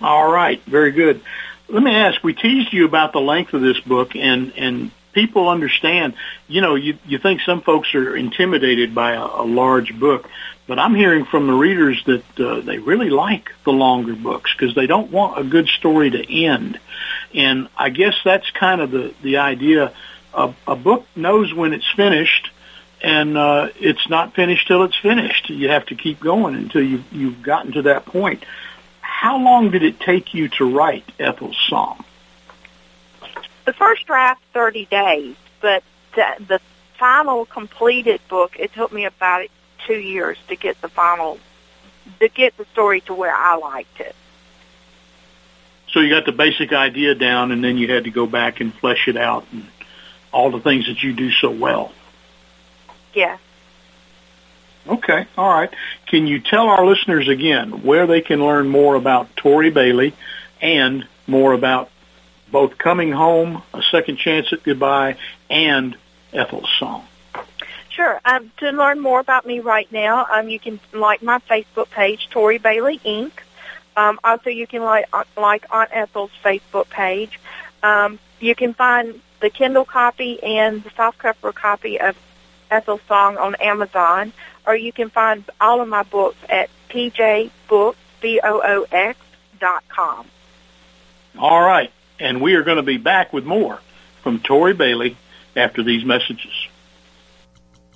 [SPEAKER 2] All right, very good. Let me ask, we teased you about the length of this book and, and people understand, you know, you, you think some folks are intimidated by a, a large book, but I'm hearing from the readers that uh, they really like the longer books because they don't want a good story to end. And I guess that's kind of the, the idea. A, a book knows when it's finished and uh, it's not finished till it's finished. You have to keep going until you, you've gotten to that point. How long did it take you to write Ethel's song?
[SPEAKER 3] The first draft, 30 days, but the, the final completed book, it took me about two years to get the final, to get the story to where I liked it.
[SPEAKER 2] So you got the basic idea down, and then you had to go back and flesh it out, and all the things that you do so well.
[SPEAKER 3] Yes.
[SPEAKER 2] Okay, all right. Can you tell our listeners again where they can learn more about Tori Bailey and more about both Coming Home, A Second Chance at Goodbye, and Ethel's Song?
[SPEAKER 3] Sure. Um, to learn more about me right now, um, you can like my Facebook page, Tori Bailey Ink. Um, also, you can like uh, like Aunt Ethel's Facebook page. Um, you can find the Kindle copy and the softcover copy of Ethel's Song on Amazon or you can find all of my books at pjboox, dot com.
[SPEAKER 2] All right. And we are going to be back with more from Tori Bailey after these messages.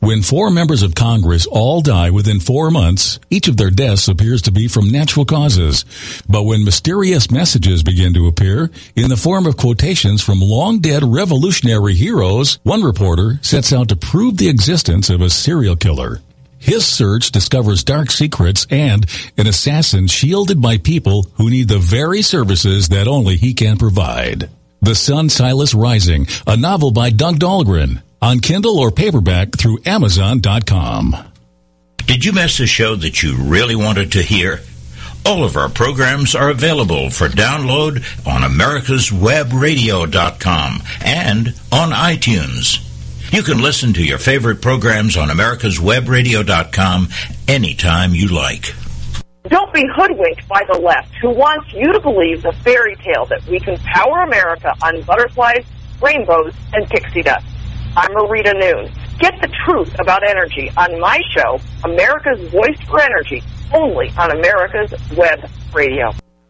[SPEAKER 5] When four members of Congress all die within four months, each of their deaths appears to be from natural causes. But when mysterious messages begin to appear in the form of quotations from long dead revolutionary heroes, one reporter sets out to prove the existence of a serial killer. His search discovers dark secrets and an assassin shielded by people who need the very services that only he can provide. The Sun Silas Rising, a novel by Doug Dahlgren, on Kindle or paperback through Amazon.com.
[SPEAKER 1] Did you miss a show that you really wanted to hear? All of our programs are available for download on americaswebradio.com and on iTunes. You can listen to your favorite programs on americaswebradio.com anytime you like.
[SPEAKER 8] Don't be hoodwinked by the left, who wants you to believe the fairy tale that we can power America on butterflies, rainbows, and pixie dust. I'm Marita Noon. Get the truth about energy on my show, America's Voice for Energy, only on America's Web Radio.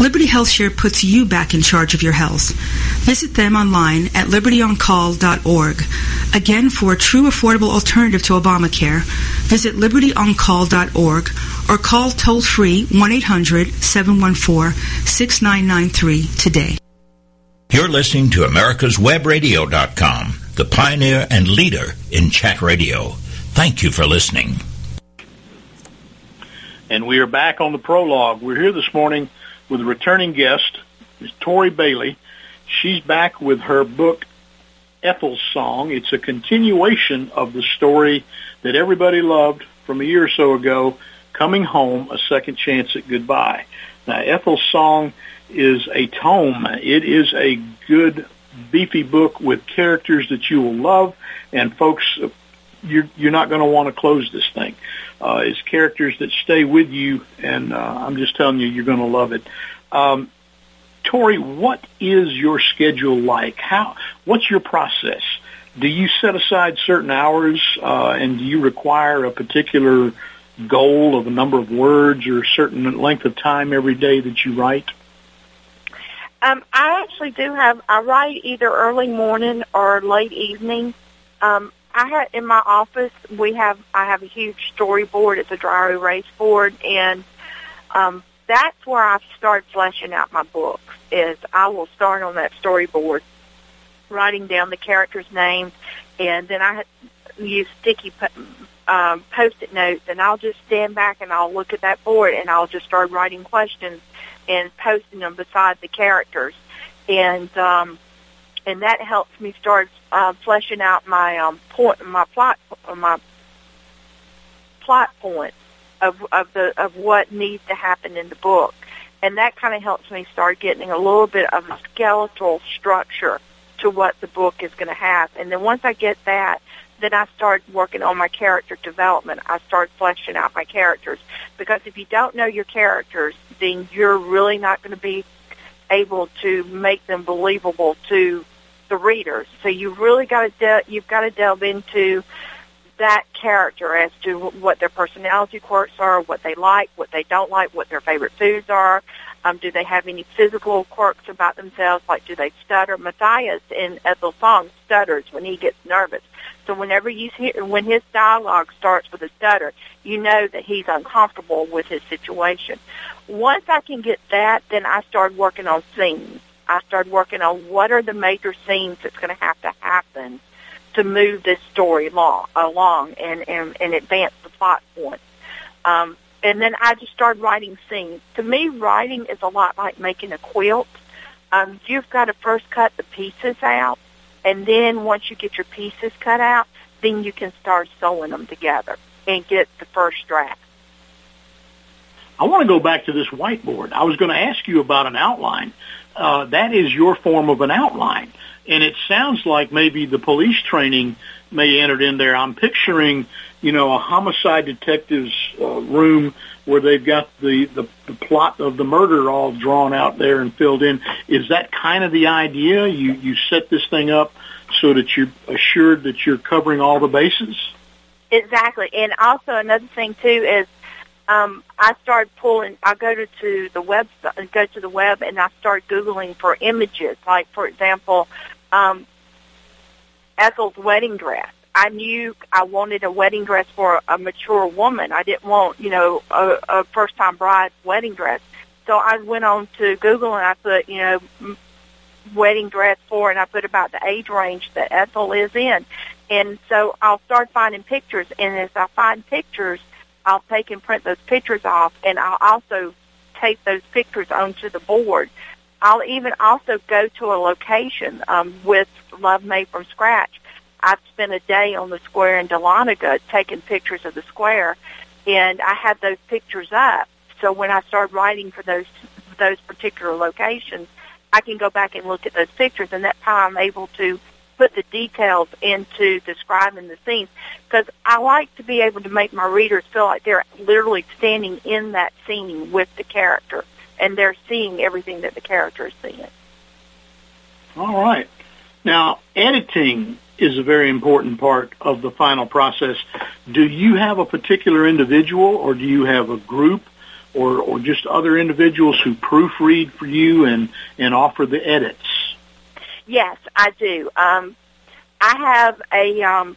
[SPEAKER 7] Liberty HealthShare puts you back in charge of your health. Visit them online at libertyoncall.org. Again, for a true affordable alternative to Obamacare, visit libertyoncall.org or call toll free 1 800 714 6993 today.
[SPEAKER 1] You're listening to americaswebradio.com, the pioneer and leader in chat radio. Thank you for listening.
[SPEAKER 2] And we are back on the prologue. We're here this morning with a returning guest, Tori Bailey. She's back with her book, Ethel's Song. It's a continuation of the story that everybody loved from a year or so ago, Coming Home, A Second Chance at Goodbye. Now, Ethel's Song is a tome. It is a good, beefy book with characters that you will love, and folks, you're, you're not going to want to close this thing. Uh, characters that stay with you, and uh, I'm just telling you, you're going to love it. Um, Tori, what is your schedule like? How? What's your process? Do you set aside certain hours, uh, and do you require a particular goal of a number of words or a certain length of time every day that you write?
[SPEAKER 3] Um, I actually do have. I write either early morning or late evening. Um, I have in my office. We have. I have a huge storyboard. It's a dry erase board, and um, that's where I start fleshing out my books. Is I will start on that storyboard, writing down the characters' names, and then I use sticky um, post-it notes, and I'll just stand back and I'll look at that board, and I'll just start writing questions and posting them beside the characters, and um, and that helps me start uh, fleshing out my um, point, my plot, my plot points of of the of what needs to happen in the book, and that kind of helps me start getting a little bit of a skeletal structure to what the book is going to have, and then once I get that, then I start working on my character development. I start fleshing out my characters. Because if you don't know your characters, then you're really not going to be able to make them believable to the readers. So you really got to de- you've got to delve into that character as to what their personality quirks are, what they like, what they don't like, what their favorite foods are. Um, do they have any physical quirks about themselves? Like, do they stutter? Matthias in Ethel's song stutters when he gets nervous. So whenever you hear, when his dialogue starts with a stutter, you know that he's uncomfortable with his situation. Once I can get that, then I start working on scenes. I started working on what are the major scenes that's going to have to happen to move this story along, along and, and, and advance the plot points. Um, and then I just started writing scenes. To me, writing is a lot like making a quilt. Um, you've got to first cut the pieces out and then once you get your pieces cut out, then you can start sewing them together and get the first draft.
[SPEAKER 2] I want to go back to this whiteboard. I was going to ask you about an outline. Uh, that is your form of an outline. And it sounds like maybe the police training may entered in there. I'm picturing, you know, a homicide detective's uh, room where they've got the, the, the plot of the murder all drawn out there and filled in. Is that kind of the idea? You, you set this thing up so that you're assured that you're covering all the bases?
[SPEAKER 3] Exactly. And also another thing too is um, I start pulling. I go to, to the web, go to the web, and I start googling for images. Like for example, um, Ethel's wedding dress. I knew I wanted a wedding dress for a mature woman. I didn't want, you know, a, a first time bride's wedding dress. So I went on to Google and I put, you know, wedding dress for, and I put about the age range that Ethel is in. And so I'll start finding pictures, and as I find pictures, I'll take and print those pictures off, and I'll also tape those pictures onto the board. I'll even also go to a location um, with Love Made from Scratch. I've spent a day on the square in Dahlonega taking pictures of the square, and I had those pictures up. So when I start writing for those those particular locations, I can go back and look at those pictures, and that's how I'm able to put the details into describing the scenes because I like to be able to make my readers feel like they're literally standing in that scene with the character and they're seeing everything that the character is seeing.
[SPEAKER 2] All right. Now, editing is a very important part of the final process. Do you have a particular individual or do you have a group or, or just other individuals who proofread for you and, and offer the edits?
[SPEAKER 3] Yes, I do. Um, I have a um,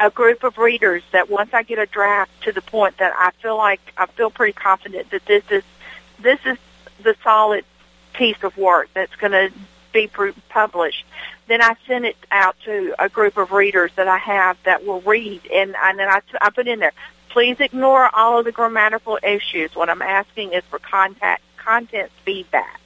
[SPEAKER 3] a group of readers that once I get a draft to the point that I feel like I feel pretty confident that this is this is the solid piece of work that's going to be published, then I send it out to a group of readers that I have that will read, and, and then I, I put in there, please ignore all of the grammatical issues. What I'm asking is for contact, content feedback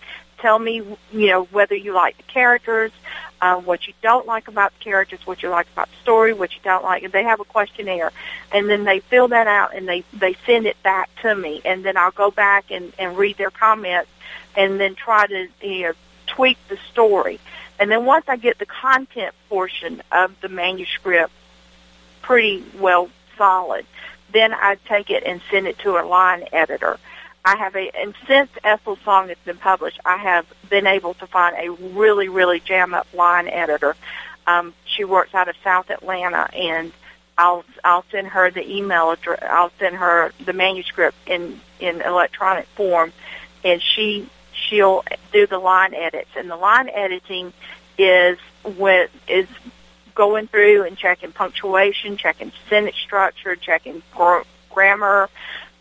[SPEAKER 3] tell me, you know, whether you like the characters, uh, what you don't like about the characters, what you like about the story, what you don't like. And they have a questionnaire, and then they fill that out and they they send it back to me, and then I'll go back and and read their comments, and then try to you know tweak the story. And then once I get the content portion of the manuscript pretty well solid, then I take it and send it to a line editor I have a, and since Ethel's song has been published, I have been able to find a really, really jam up line editor. Um, she works out of South Atlanta, and I'll I'll send her the email address. I'll send her the manuscript in in electronic form, and she she'll do the line edits. And the line editing is when is going through and checking punctuation, checking sentence structure, checking gr- grammar,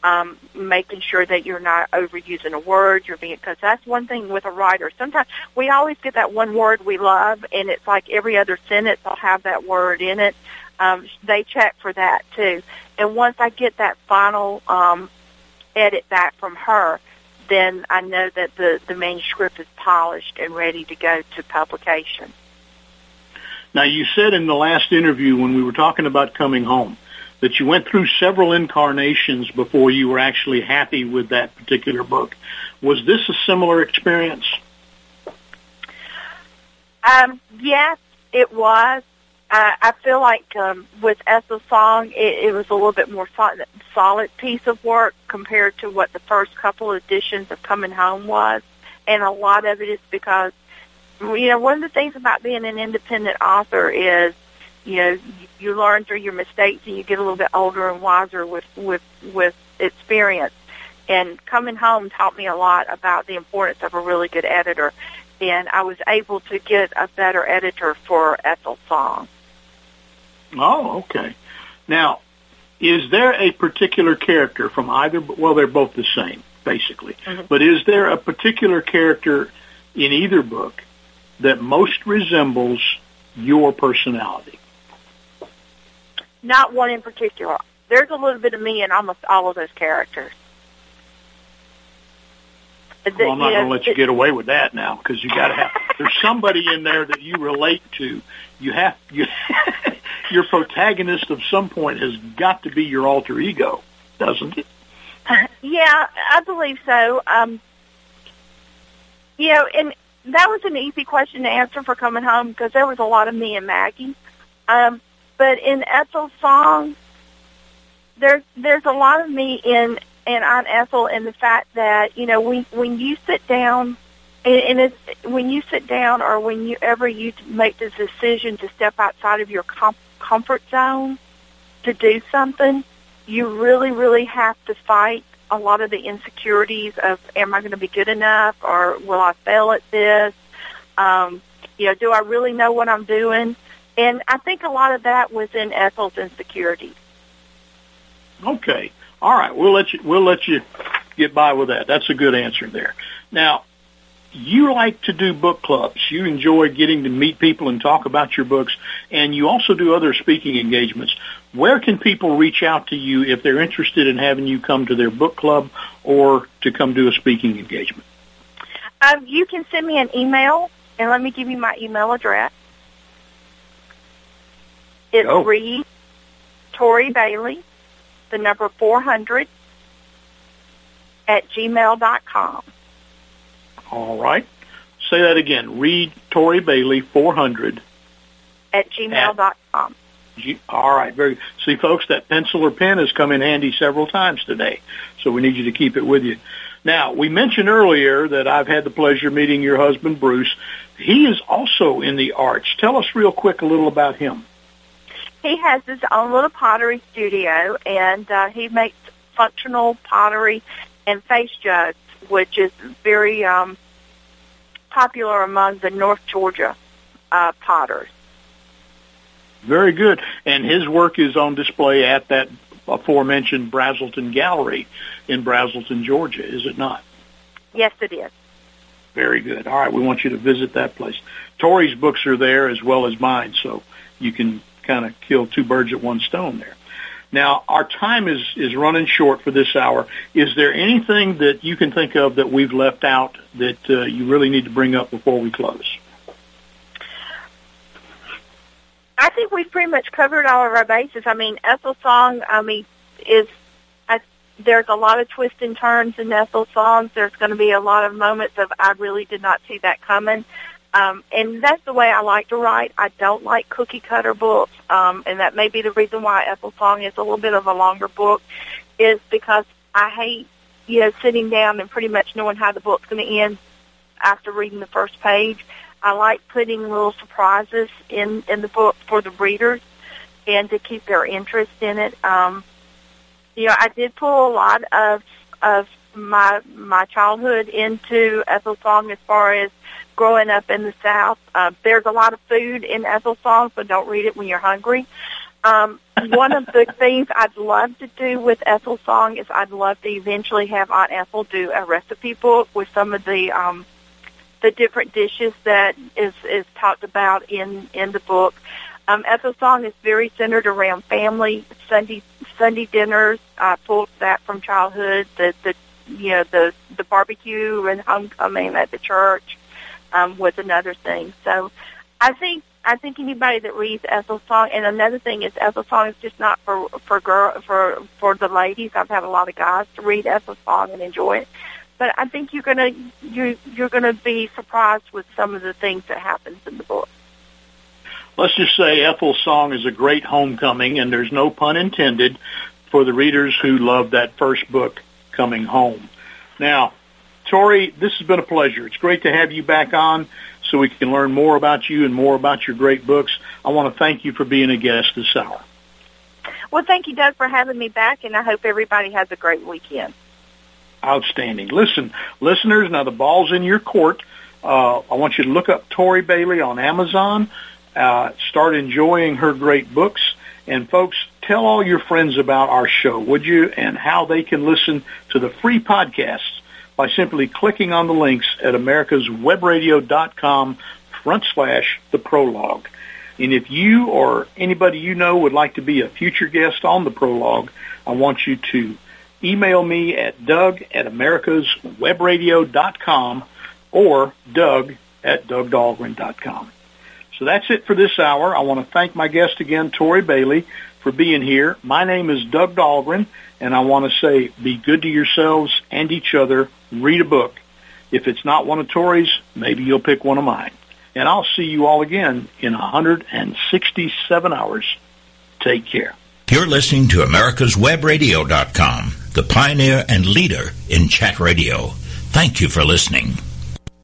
[SPEAKER 3] um, making sure that you're not overusing a word. You're being because that's one thing with a writer. Sometimes we always get that one word we love, and it's like every other sentence will have that word in it. Um, they check for that too. And once I get that final um, edit back from her, then I know that the, the manuscript is polished and ready to go to publication.
[SPEAKER 2] Now, you said in the last interview when we were talking about coming home that you went through several incarnations before you were actually happy with that particular book. Was this a similar experience?
[SPEAKER 3] Um, yes, it was. Uh, I feel like um, with Ethel's song, it, it was a little bit more solid, solid piece of work compared to what the first couple editions of Coming Home was, and a lot of it is because you know one of the things about being an independent author is you know you learn through your mistakes and you get a little bit older and wiser with with with experience. And coming home taught me a lot about the importance of a really good editor, and I was able to get a better editor for Ethel song.
[SPEAKER 2] Oh, okay. Now, is there a particular character from either? Well, they're both the same, basically.
[SPEAKER 3] Mhm.
[SPEAKER 2] But is there a particular character in either book that most resembles your personality?
[SPEAKER 3] Not one in particular. There's a little bit of me in almost all of those characters.
[SPEAKER 2] Well, I'm not going to let you get away with that now because you got to have. There's somebody in there that you relate to. You have you. your protagonist of some point has got to be your alter ego, doesn't it?
[SPEAKER 3] Yeah, I believe so. Um, you know, and that was an easy question to answer for coming home because there was a lot of me and Maggie. Um, but in Ethel's song, there's there's a lot of me in and on Ethel in the fact that you know when when you sit down and, and it's, when you sit down or when you ever you make the decision to step outside of your com- comfort zone to do something, you really really have to fight a lot of the insecurities of am I going to be good enough or will I fail at this? Um, you know, do I really know what I'm doing? And I think a lot of that was in Ethel's insecurities.
[SPEAKER 2] Okay. All right. We'll let you. We'll let you get by with that. That's a good answer there. Now, you like to do book clubs. You enjoy getting to meet people and talk about your books, and you also do other speaking engagements. Where can people reach out to you if they're interested in having you come to their book club or to come do a speaking engagement?
[SPEAKER 3] Um, you can send me an email, and let me give you my email address. It's
[SPEAKER 2] Go.
[SPEAKER 3] read Tori Bailey, the number 400 at gmail dot com.
[SPEAKER 2] All right. Say that again. Read Tori Bailey 400.
[SPEAKER 3] At gmail dot com.
[SPEAKER 2] G- All right. Very. See, folks, that pencil or pen has come in handy several times today, so we need you to keep it with you. Now, we mentioned earlier that I've had the pleasure of meeting your husband, Bruce. He is also in the arts. Tell us real quick a little about him.
[SPEAKER 3] He has his own little pottery studio, and uh, he makes functional pottery and face jugs, which is very um, popular among the North Georgia uh, potters.
[SPEAKER 2] Very good. And his work is on display at that aforementioned Braselton Gallery in Braselton, Georgia, is it not?
[SPEAKER 3] Yes, it is.
[SPEAKER 2] Very good. All right, we want you to visit that place. Tori's books are there as well as mine, so you can kind of kill two birds at one stone there. Now, our time is, is running short for this hour. Is there anything that you can think of that we've left out that uh, you really need to bring up before we close?
[SPEAKER 3] I think we've pretty much covered all of our bases. I mean, Ethel Song, I mean, is I, there's a lot of twists and turns in Ethel songs. There's going to be a lot of moments of I really did not see that coming. Um, and that's the way I like to write. I don't like cookie cutter books, um, and that may be the reason why Ethel Song is a little bit of a longer book, is because I hate you know, sitting down and pretty much knowing how the book's going to end after reading the first page. I like putting little surprises in in the book for the readers and to keep their interest in it. Um, you know, I did pull a lot of of my my childhood into Ethel Song as far as growing up in the South. Uh, there's a lot of food in Ethel Song, so don't read it when you're hungry. Um, one of the things I'd love to do with Ethel Song is I'd love to eventually have Aunt Ethel do a recipe book with some of the um, the different dishes that is is talked about in in the book. Um, Ethel Song is very centered around family Sunday Sunday dinners. I pulled that from childhood. The the you know the the barbecue and homecoming at the church um, was another thing. So I think I think anybody that reads Ethel's Song, and another thing is Ethel's Song is just not for for girl for for the ladies. I've had a lot of guys to read Ethel's Song and enjoy it, but I think you're gonna you you're gonna be surprised with some of the things that happens in the book.
[SPEAKER 2] Let's just say Ethel's Song is a great homecoming, and there's no pun intended for the readers who love that first book, Coming Home. Now, Tori, this has been a pleasure. It's great to have you back on so we can learn more about you and more about your great books. I want to thank you for being a guest this hour.
[SPEAKER 3] Well, thank you, Doug, for having me back, and I hope everybody has a great weekend.
[SPEAKER 2] Outstanding. Listen, listeners, now the ball's in your court. Uh, I want you to look up Tori Bailey on Amazon. Uh, start enjoying her great books. And folks, tell all your friends about our show, would you, and how they can listen to the free podcasts by simply clicking on the links at americaswebradio.com front slash the prologue. And if you or anybody you know would like to be a future guest on the prologue, I want you to email me at doug at americaswebradio.com or doug at dougdahlgren.com. So that's it for this hour. I want to thank my guest again, Tori Bailey, for being here. My name is Doug Dahlgren, and I want to say be good to yourselves and each other. Read a book. If it's not one of Tori's, maybe you'll pick one of mine. And I'll see you all again in 167 hours. Take care.
[SPEAKER 1] You're listening to America'sWebRadio.com, the pioneer and leader in chat radio. Thank you for listening.